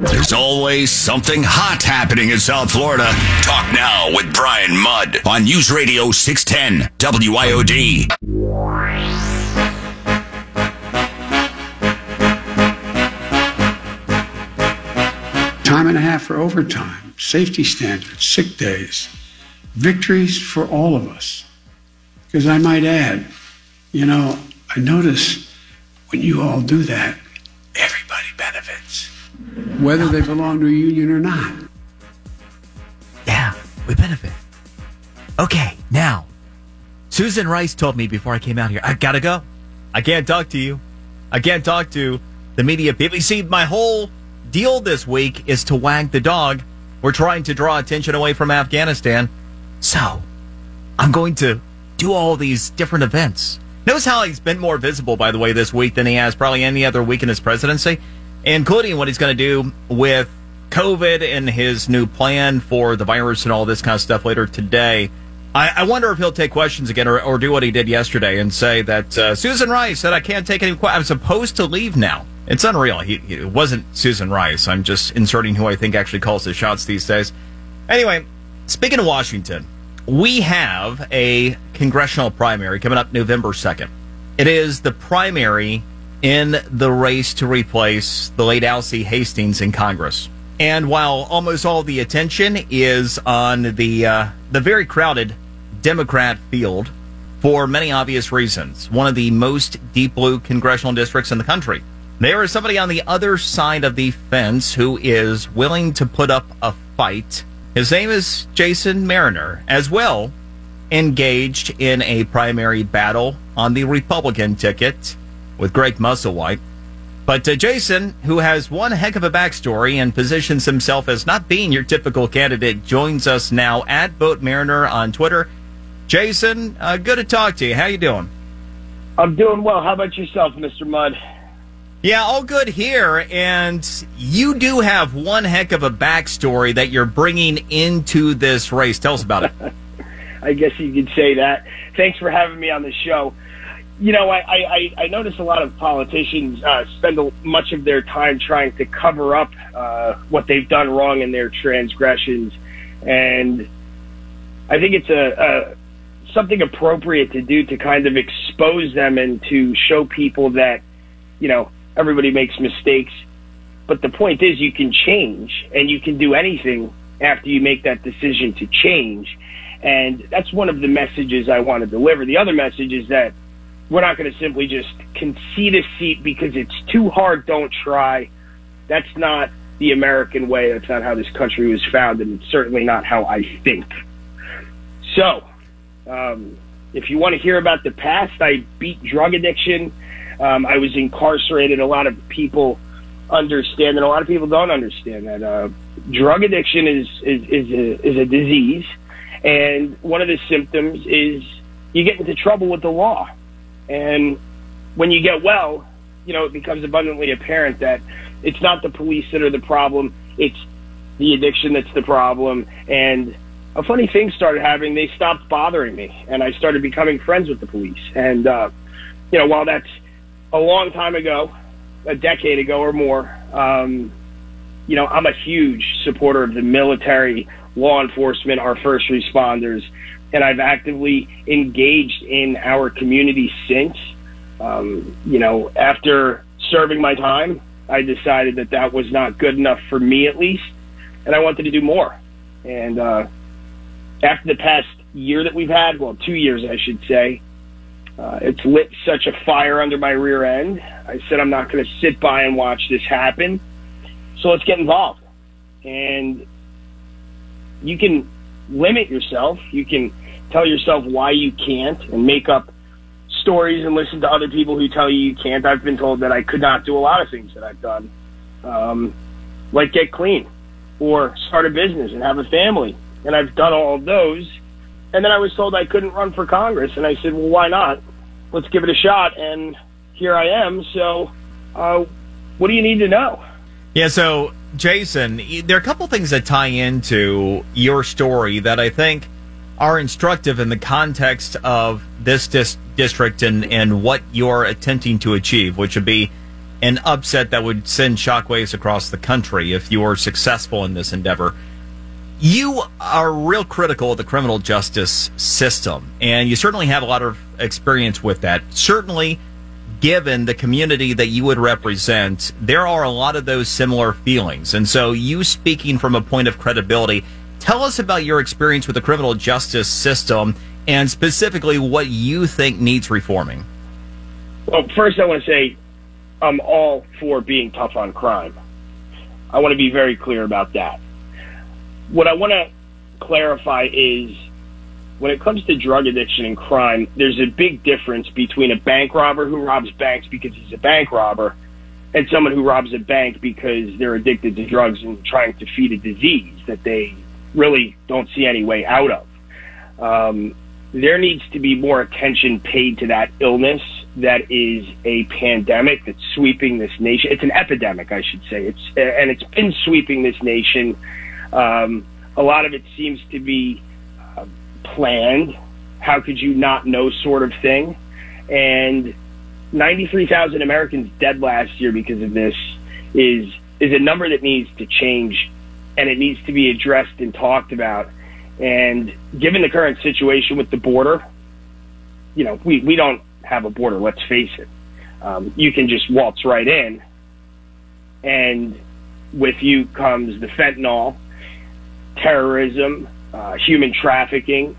There's always something hot happening in South Florida. Talk now with Brian Mudd on News Radio 610 WIOD. Time and a half for overtime, safety standards, sick days, victories for all of us. Because I might add, you know, I notice when you all do that, everybody benefits, whether they belong to a union or not. Yeah, we benefit. Okay, now, Susan Rice told me before I came out here, I gotta go. I can't talk to you. I can't talk to the media people. You see, my whole deal this week is to wag the dog. We're trying to draw attention away from Afghanistan. So, I'm going to do all these different events. Notice how he's been more visible, by the way, this week than he has probably any other week in his presidency, including what he's going to do with COVID and his new plan for the virus and all this kind of stuff later today. I, I wonder if he'll take questions again or, or, do what he did yesterday and say that uh, Susan Rice said, I can't take any questions. I'm supposed to leave now. It's unreal. He, he, it wasn't Susan Rice. I'm just inserting who I think actually calls the shots these days. Anyway, speaking of Washington, we have a congressional primary coming up November 2nd. It is the primary in the race to replace the late Alcee Hastings in Congress. And while almost all the attention is on the uh, the very crowded Democrat field for many obvious reasons, one of the most deep blue congressional districts in the country, there is somebody on the other side of the fence who is willing to put up a fight. His name is Jason Mariner, as well engaged in a primary battle on the Republican ticket with Greg Musselwhite. But uh, Jason, who has one heck of a backstory and positions himself as not being your typical candidate, joins us now at Vote Mariner on Twitter. Jason, uh, good to talk to you. How you doing? I'm doing well. How about yourself, Mr. Mudd? Yeah, all good here. And you do have one heck of a backstory that you're bringing into this race. Tell us about it. I guess you could say that. Thanks for having me on the show you know, I, I, I notice a lot of politicians uh, spend much of their time trying to cover up uh, what they've done wrong in their transgressions, and I think it's a, a something appropriate to do to kind of expose them and to show people that, you know, everybody makes mistakes, but the point is you can change and you can do anything after you make that decision to change, and that's one of the messages I want to deliver. The other message is that we're not going to simply just concede a seat because it's too hard. Don't try. That's not the American way. That's not how this country was founded. It's certainly not how I think. So, um, if you want to hear about the past, I beat drug addiction. Um, I was incarcerated. A lot of people understand, and a lot of people don't understand that uh, drug addiction is is is a, is a disease, and one of the symptoms is you get into trouble with the law. And when you get well, you know, it becomes abundantly apparent that it's not the police that are the problem. It's the addiction that's the problem. And a funny thing started happening. They stopped bothering me and I started becoming friends with the police. And, uh, you know, while that's a long time ago, a decade ago or more, um, you know, I'm a huge supporter of the military, law enforcement, our first responders and I've actively engaged in our community since. Um, you know, after serving my time, I decided that that was not good enough for me, at least, and I wanted to do more. And uh, after the past year that we've had, well, two years, I should say, uh, it's lit such a fire under my rear end. I said I'm not going to sit by and watch this happen. So let's get involved. And you can limit yourself. You can tell yourself why you can't and make up stories and listen to other people who tell you you can't. I've been told that I could not do a lot of things that I've done, um, like get clean or start a business and have a family. And I've done all of those. And then I was told I couldn't run for Congress. And I said, well, why not? Let's give it a shot. And here I am. So, uh, what do you need to know? Yeah, so Jason, there are a couple things that tie into your story that I think are instructive in the context of this dis- district and, and what you're attempting to achieve, which would be an upset that would send shockwaves across the country if you were successful in this endeavor. You are real critical of the criminal justice system, and you certainly have a lot of experience with that. Certainly, given the community that you would represent, there are a lot of those similar feelings. And so, you speaking from a point of credibility, tell us about your experience with the criminal justice system and specifically what you think needs reforming. Well, first, I want to say I'm all for being tough on crime. I want to be very clear about that. What I want to clarify is when it comes to drug addiction and crime, there's a big difference between a bank robber who robs banks because he's a bank robber and someone who robs a bank because they're addicted to drugs and trying to feed a disease that they really don't see any way out of. Um, there needs to be more attention paid to that illness that is a pandemic that's sweeping this nation. It's an epidemic, I should say. It's and it's been sweeping this nation. Um, a lot of it seems to be uh, planned. How could you not know, sort of thing? And 93,000 Americans dead last year because of this is is a number that needs to change, and it needs to be addressed and talked about. And given the current situation with the border, you know, we, we don't have a border. Let's face it. Um, you can just waltz right in, and with you comes the fentanyl, terrorism, uh, human trafficking,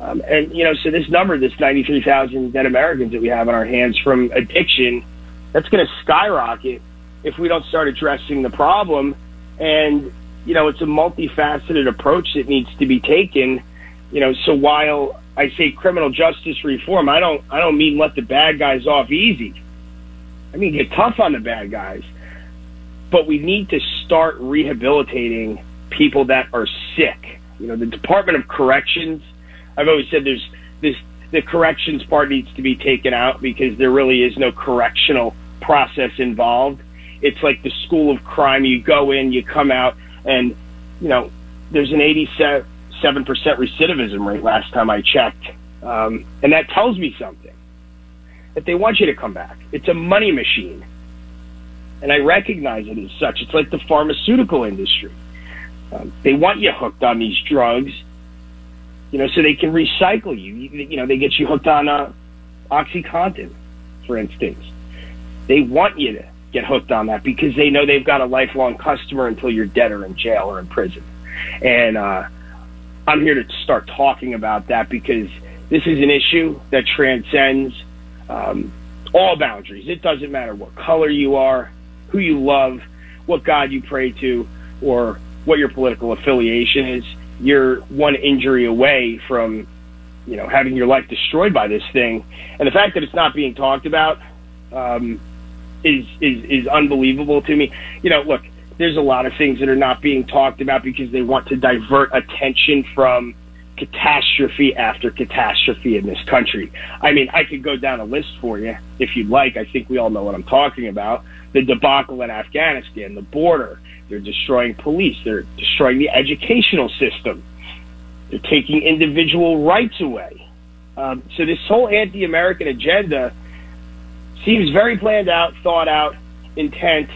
um, and you know, so this number, this 93,000 dead Americans that we have on our hands from addiction, that's going to skyrocket if we don't start addressing the problem. And you know, it's a multifaceted approach that needs to be taken. You know, so while I say criminal justice reform, I don't I don't mean let the bad guys off easy. I mean get tough on the bad guys. But we need to start rehabilitating people that are sick. You know, the Department of Corrections, I've always said there's this the corrections part needs to be taken out because there really is no correctional process involved. It's like the school of crime. You go in, you come out, and you know there's an 87 percent recidivism rate last time I checked, um, and that tells me something that they want you to come back. It's a money machine, and I recognize it as such. It's like the pharmaceutical industry. Um, they want you hooked on these drugs, you know, so they can recycle you. You, you know, they get you hooked on uh, OxyContin, for instance. They want you to get hooked on that because they know they've got a lifelong customer until you're dead or in jail or in prison. And uh, I'm here to start talking about that because this is an issue that transcends um, all boundaries. It doesn't matter what color you are, who you love, what God you pray to, or what your political affiliation is. You're one injury away from, you know, having your life destroyed by this thing. And the fact that it's not being talked about, um, is is is unbelievable to me. You know, look, there's a lot of things that are not being talked about because they want to divert attention from catastrophe after catastrophe in this country. I mean, I could go down a list for you if you'd like. I think we all know what I'm talking about. The debacle in Afghanistan, the border, they're destroying police, they're destroying the educational system, they're taking individual rights away. Um, so this whole anti-American agenda seems very planned out, thought out, intent,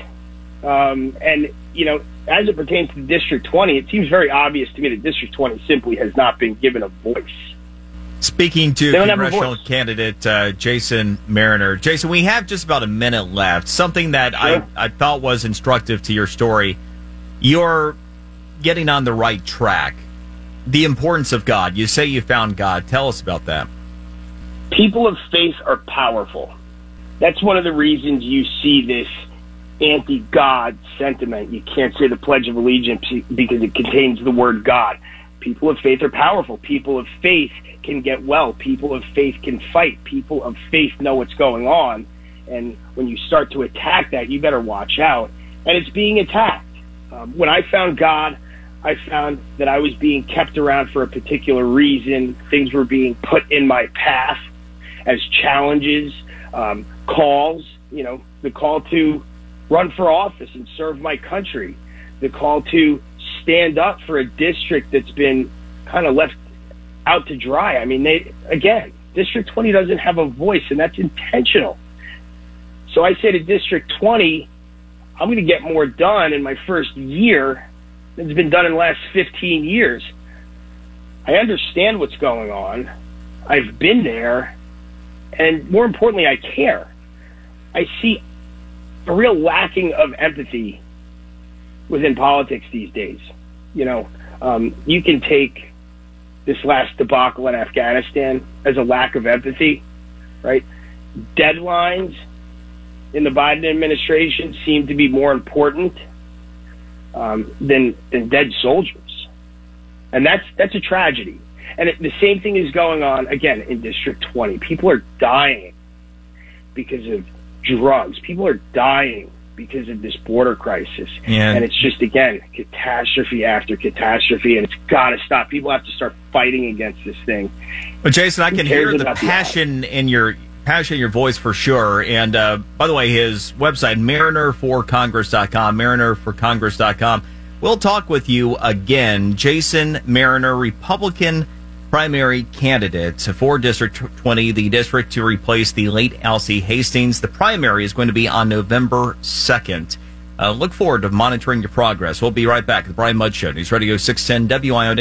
um, and you know, as it pertains to District 20, it seems very obvious to me that District 20 simply has not been given a voice. Speaking to congressional candidate uh, Jason Mariner, Jason, we have just about a minute left. Something that sure. I, I thought was instructive to your story. You're getting on the right track. The importance of God. You say you found God. Tell us about that. People of faith are powerful. That's one of the reasons you see this anti-God sentiment. You can't say the Pledge of Allegiance because it contains the word God. People of faith are powerful. People of faith can get well. People of faith can fight. People of faith know what's going on. And when you start to attack that, you better watch out. And it's being attacked. Um, when I found God, I found that I was being kept around for a particular reason. Things were being put in my path as challenges um, calls, you know, the call to run for office and serve my country, the call to stand up for a district that's been kind of left out to dry. I mean, they again, District 20 doesn't have a voice, and that's intentional. So I say to District 20, I'm going to get more done in my first year than has been done in the last 15 years. I understand what's going on. I've been there. And more importantly, I care. I see a real lacking of empathy within politics these days. You know, um, you can take this last debacle in Afghanistan as a lack of empathy, right? Deadlines in the Biden administration seem to be more important um, than than dead soldiers, and that's that's a tragedy. And it, the same thing is going on again in District 20. People are dying because of drugs. People are dying because of this border crisis. Yeah. And it's just, again, catastrophe after catastrophe, and it's got to stop. People have to start fighting against this thing. But Jason, I Who can hear the about the passion in your passion in your voice for sure. And uh, by the way, his website, marinerforcongress.com, marinerforcongress.com. We'll talk with you again. Jason Mariner, Republican primary candidate for District 20, the district to replace the late Alcee Hastings. The primary is going to be on November 2nd. Uh, look forward to monitoring your progress. We'll be right back. The Brian Mudd Show, News Radio 610 WIOD.